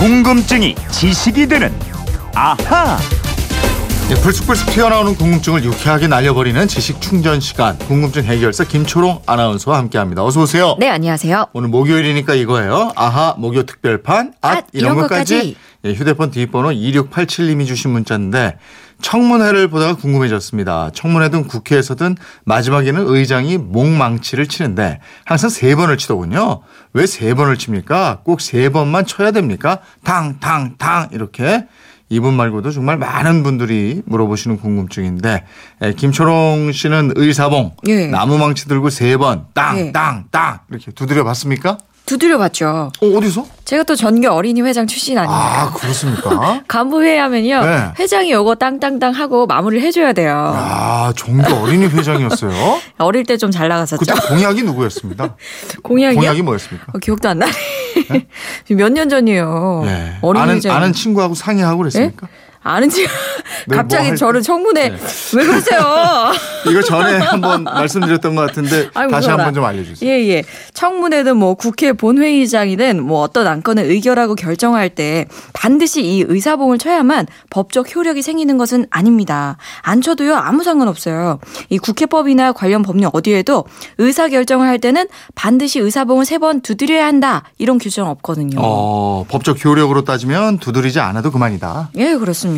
궁금증이 지식이 되는 아하. 예, 불쑥불쑥 튀어나오는 궁금증을 유쾌하게 날려버리는 지식 충전 시간 궁금증 해결사 김초롱 아나운서와 함께합니다. 어서 오세요. 네, 안녕하세요. 오늘 목요일이니까 이거예요. 아하 목요 특별판 앗, 앗, 이런, 이런 것까지. 것까지. 예, 휴대폰 뒷번호 2687님이 주신 문자인데 청문회를 보다가 궁금해졌습니다. 청문회든 국회에서든 마지막에는 의장이 목망치를 치는데 항상 세 번을 치더군요. 왜 세 번을 칩니까? 꼭 세 번만 쳐야 됩니까? 탕, 탕, 탕 이렇게 이분 말고도 정말 많은 분들이 물어보시는 궁금증인데 에, 김초롱 씨는 의사봉 예. 나무망치 들고 세 번 땅, 예. 땅, 땅 이렇게 두드려 봤습니까? 두드려 봤죠. 어, 어디서? 제가 또 전교 어린이 회장 출신 아닙니까? 아, 그렇습니까? 간부회의 하면요. 네. 회장이 요거 땅땅땅 하고 마무리를 해줘야 돼요. 아, 종교 어린이 회장이었어요. 어릴 때 좀 잘 나갔었죠. 그때 공약이 누구였습니다? 공약이요? 공약이 뭐였습니까? 어, 기억도 안 나네. 몇년 전이에요. 네. 어린이 아는, 회장. 아는 친구하고 상의하고 그랬습니까? 아는 지 네, 갑자기 뭐 할 저를 때- 청문회 네. 왜 그러세요? 이거 전에 한번 말씀드렸던 것 같은데 아이고, 다시. 한번 좀 알려주세요. 예, 예. 청문회든 뭐 국회 본회의장이든 뭐 어떤 안건을 의결하고 결정할 때 반드시 이 의사봉을 쳐야만 법적 효력이 생기는 것은 아닙니다. 안 쳐도요, 아무 상관없어요. 이 국회법이나 관련 법령 어디에도 의사 결정을 할 때는 반드시 의사봉을 세 번 두드려야 한다. 이런 규정 없거든요. 어, 법적 효력으로 따지면 두드리지 않아도 그만이다. 예, 그렇습니다.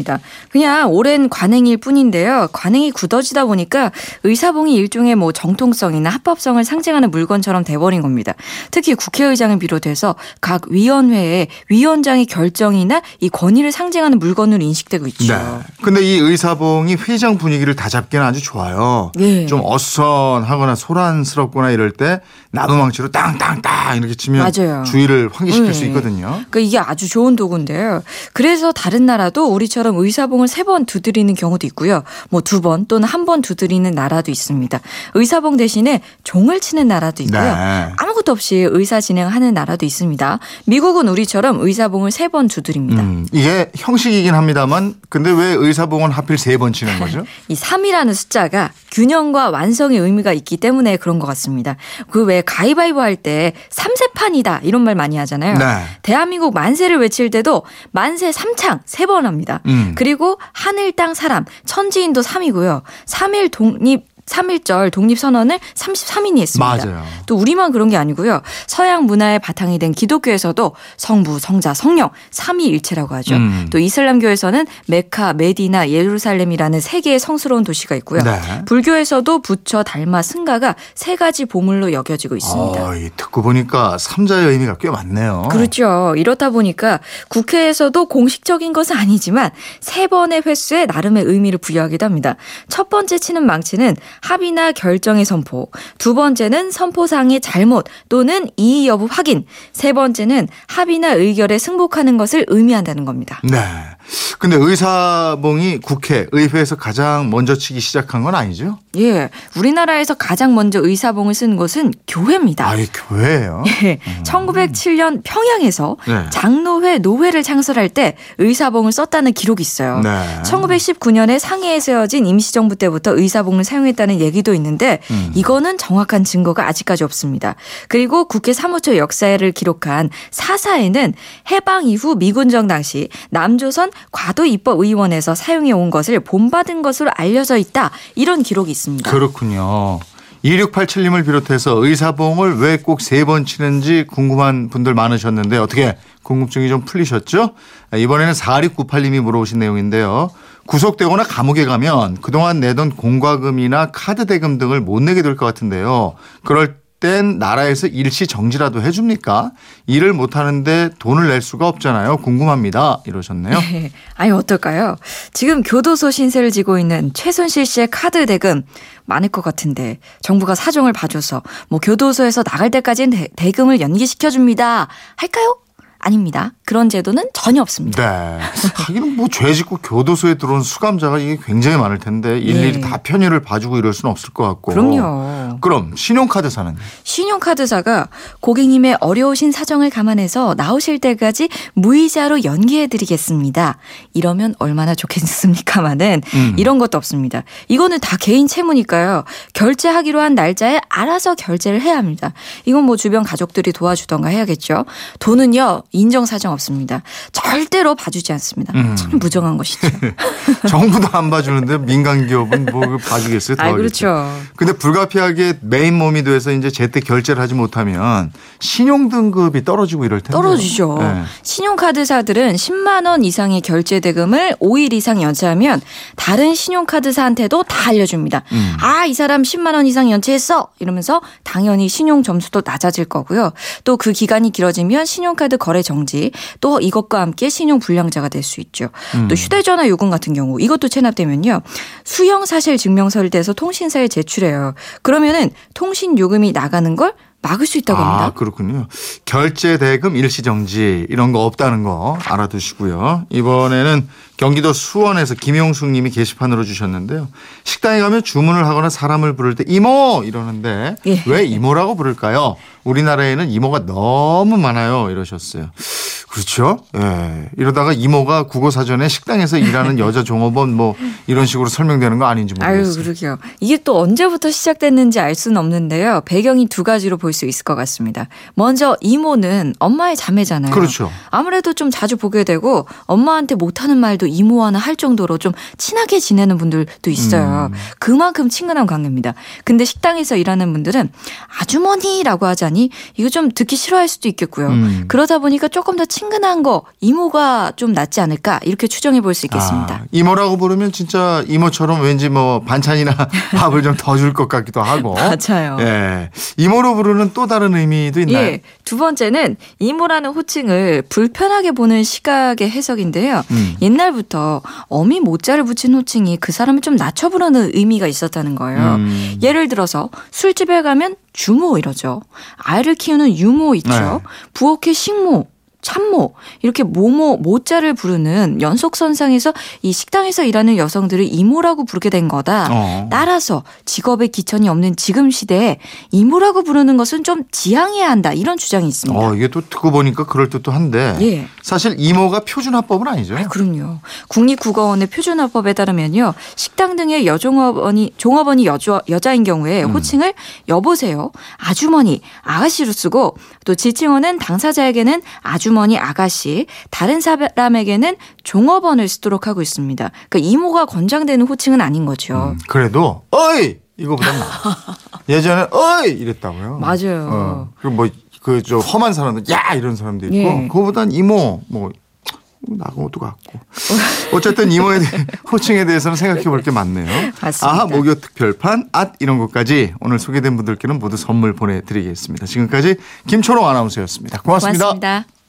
그냥 오랜 관행일 뿐인데요. 관행이 굳어지다 보니까 의사봉이 일종의 뭐 정통성이나 합법성을 상징하는 물건처럼 돼버린 겁니다. 특히 국회의장을 비롯해서 각 위원회의 위원장의 결정이나 이 권위를 상징하는 물건으로 인식되고 있죠. 네. 근데 이 의사봉이 회장 분위기를 다 잡기는 아주 좋아요. 예. 좀 어수선하거나 소란스럽거나 이럴 때 나무망치로 땅땅땅 이렇게 치면 맞아요. 주의를 환기시킬 네. 수 있거든요. 그러니까 이게 아주 좋은 도구인데요. 그래서 다른 나라도 우리처럼 의사봉을 세 번 두드리는 경우도 있고요. 뭐 두 번 또는 한 번 두드리는 나라도 있습니다. 의사봉 대신에 종을 치는 나라도 있고요. 네. 아무것도 없이 의사 진행하는 나라도 있습니다. 미국은 우리처럼 의사봉을 세 번 두드립니다. 음, 이게 형식이긴 합니다만 근데 왜 의사봉은 하필 세 번 치는 거죠? 이 3이라는 숫자가 균형과 완성의 의미가 있기 때문에 그런 것 같습니다. 그 왜 가위바위보 할때 삼세판이다 이런 말 많이 하잖아요. 네. 대한민국 만세를 외칠 때도 만세 삼창 세 번 합니다. 음. 그리고 하늘 땅 사람 천지인도 3이고요. 3일 독립 3.1절 독립선언을 33인이 했습니다. 맞아요. 또 우리만 그런 게 아니고요. 서양 문화의 바탕이 된 기독교에서도 성부, 성자, 성령 삼위일체라고 하죠. 음. 또 이슬람교에서는 메카, 메디나, 예루살렘이라는 세 개의 성스러운 도시가 있고요. 네. 불교에서도 부처, 달마, 승가가 세 가지 보물로 여겨지고 있습니다. 어, 이 듣고 보니까 삼자의 의미가 꽤 많네요. 그렇죠. 이렇다 보니까 국회에서도 공식적인 것은 아니지만 세 번의 횟수에 나름의 의미를 부여하기도 합니다. 첫 번째 치는 망치는 합의나 결정의 선포, 두 번째는 선포상의 잘못 또는 이의 여부 확인, 세 번째는 합의나 의결에 승복하는 것을 의미한다는 겁니다. 네. 근데 의사봉이 국회, 의회에서 가장 먼저 치기 시작한 건 아니죠? 예, 우리나라에서 가장 먼저 의사봉을 쓴 곳은 교회입니다. 아예 교회예요. 예, 1907년 평양에서 네. 장로회 노회를 창설할 때 의사봉을 썼다는 기록이 있어요. 네. 1919년에 상해에 세워진 임시정부 때부터 의사봉을 사용했다는 얘기도 있는데 음. 이거는 정확한 증거가 아직까지 없습니다. 그리고 국회 사무처 역사를 기록한 사사에는 해방 이후 미군정 당시 남조선 과도 입법 의원에서 사용해 온 것을 본받은 것으로 알려져 있다. 이런 기록이 있습니다. 그렇군요. 2687님을 비롯해서 의사봉을 왜 꼭 세 번 치는지 궁금한 분들 많으셨는데 어떻게 궁금증이 좀 풀리셨죠? 이번에는 4698님이 물어보신 내용인데요. 구속되거나 감옥에 가면 그동안 내던 공과금이나 카드 대금 등을 못 내게 될 것 같은데요. 그럴 땐 나라에서 일시 정지라도 해줍니까? 일을 못 하는데 돈을 낼 수가 없잖아요. 궁금합니다. 이러셨네요. 네. 아니 어떨까요? 지금 교도소 신세를 지고 있는 최순실 씨의 카드 대금 많을 것 같은데 정부가 사정을 봐줘서 뭐 교도소에서 나갈 때까지는 대, 대금을 연기시켜 줍니다. 할까요? 아닙니다. 그런 제도는 전혀 없습니다. 네. 하기는 뭐 죄 짓고 교도소에 들어온 수감자가 이게 굉장히 많을 텐데 일일이 네. 다 편의를 봐주고 이럴 수는 없을 것 같고. 그럼요. 그럼 신용카드사는 신용카드사가 고객님의 어려우신 사정을 감안해서 나오실 때까지 무이자로 연기해 드리겠습니다. 이러면 얼마나 좋겠습니까마는 음. 이런 것도 없습니다. 이거는 다 개인 채무니까요. 결제하기로 한 날짜에 알아서 결제를 해야 합니다. 이건 뭐 주변 가족들이 도와주던가 해야겠죠. 돈은요. 인정사정 없습니다. 절대로 봐주지 않습니다. 음. 참 무정한 것이죠. 정부도 안 봐주는데 민간 기업은 뭐 그걸 봐주겠어요? 더 아. 그렇죠. 근데 불가피하게 메인 몸이 돼서 이제 제때 결제를 하지 못하면 신용 등급이 떨어지고 이럴 텐데. 떨어지죠. 네. 신용카드사들은 10만 원 이상의 결제 대금을 5일 이상 연체하면 다른 신용카드사한테도 다 알려줍니다. 음. 아, 이 사람 10만 원 이상 연체했어. 이러면서 당연히 신용 점수도 낮아질 거고요. 또 그 기간이 길어지면 신용카드 거래 정지, 또 이것과 함께 신용 불량자가 될 수 있죠. 음. 또 휴대전화 요금 같은 경우 이것도 체납되면요. 수형 사실 증명서를 떼서 통신사에 제출해요. 그러면은 통신 요금이 나가는 걸 막을 수 있다고 합니다. 아, 그렇군요. 결제 대금 일시 정지 이런 거 없다는 거 알아두시고요. 이번에는 경기도 수원에서 김용숙 님이 게시판으로 주셨는데요. 식당에 가면 주문을 하거나 사람을 부를 때 이모 이러는데 예. 왜 이모라고 부를까요? 우리나라에는 이모가 너무 많아요 이러셨어요. 그렇죠. 예. 이러다가 이모가 국어 사전에 식당에서 일하는 여자 종업원 뭐 이런 식으로 설명되는 거 아닌지 아유, 모르겠어요. 그러게요. 이게 또 언제부터 시작됐는지 알 수는 없는데요. 배경이 두 가지로 볼 수 있을 것 같습니다. 먼저 이모는 엄마의 자매잖아요. 그렇죠. 아무래도 좀 자주 보게 되고 엄마한테 못하는 말도 이모와는 할 정도로 좀 친하게 지내는 분들도 있어요. 음. 그만큼 친근한 관계입니다. 근데 식당에서 일하는 분들은 아주머니라고 하자니 이거 좀 듣기 싫어할 수도 있겠고요. 음. 그러다 보니까 조금 더친 근한 거 이모가 좀 낫지 않을까 이렇게 추정해 볼 수 있겠습니다. 아, 이모라고 부르면 진짜 이모처럼 왠지 뭐 반찬이나 밥을 좀 더 줄 것 같기도 하고. 맞아요. 예. 이모로 부르는 또 다른 의미도 있나요? 예. 두 번째는 이모라는 호칭을 불편하게 보는 시각의 해석인데요. 음. 옛날부터 어미 모자를 붙인 호칭이 그 사람을 좀 낮춰 부르는 의미가 있었다는 거예요. 음. 예를 들어서 술집에 가면 주모 이러죠. 아이를 키우는 유모 있죠. 네. 부엌의 식모. 찬모 이렇게 모모 모자를 부르는 연속선상에서 이 식당에서 일하는 여성들을 이모라고 부르게 된 거다. 어. 따라서 직업의 귀천이 없는 지금 시대에 이모라고 부르는 것은 좀 지양해야 한다 이런 주장이 있습니다. 어, 이게 또 듣고 보니까 그럴 듯도 한데. 예. 사실 이모가 표준화법은 아니죠. 아, 그럼요. 국립국어원의 표준화법에 따르면요. 식당 등의 여종업원이 종업원이 여자, 여자인 경우에 호칭을 여보세요, 아주머니, 아가씨로 쓰고 또 지칭어는 당사자에게는 아주 머니, 아가씨, 다른 사람에게는 종업원을 쓰도록 하고 있습니다. 그러니까 이모가 권장되는 호칭은 아닌 거죠. 음, 그래도 어이 이거보단 나. 예전에 어이 이랬다고요. 맞아요. 어. 그리고 뭐 그 저 험한 사람들 야 이런 사람도 있고 예. 그거보단 이모 뭐 나고 도 같고 어쨌든 이모에 대해 호칭에 대해서는 생각해 볼 게 많네요. 맞습니다. 아하 목요 특별판 앗 이런 것까지 오늘 소개된 분들께는 모두 선물 보내드리겠습니다. 지금까지 김초롱 아나운서였습니다 고맙습니다. 고맙습니다.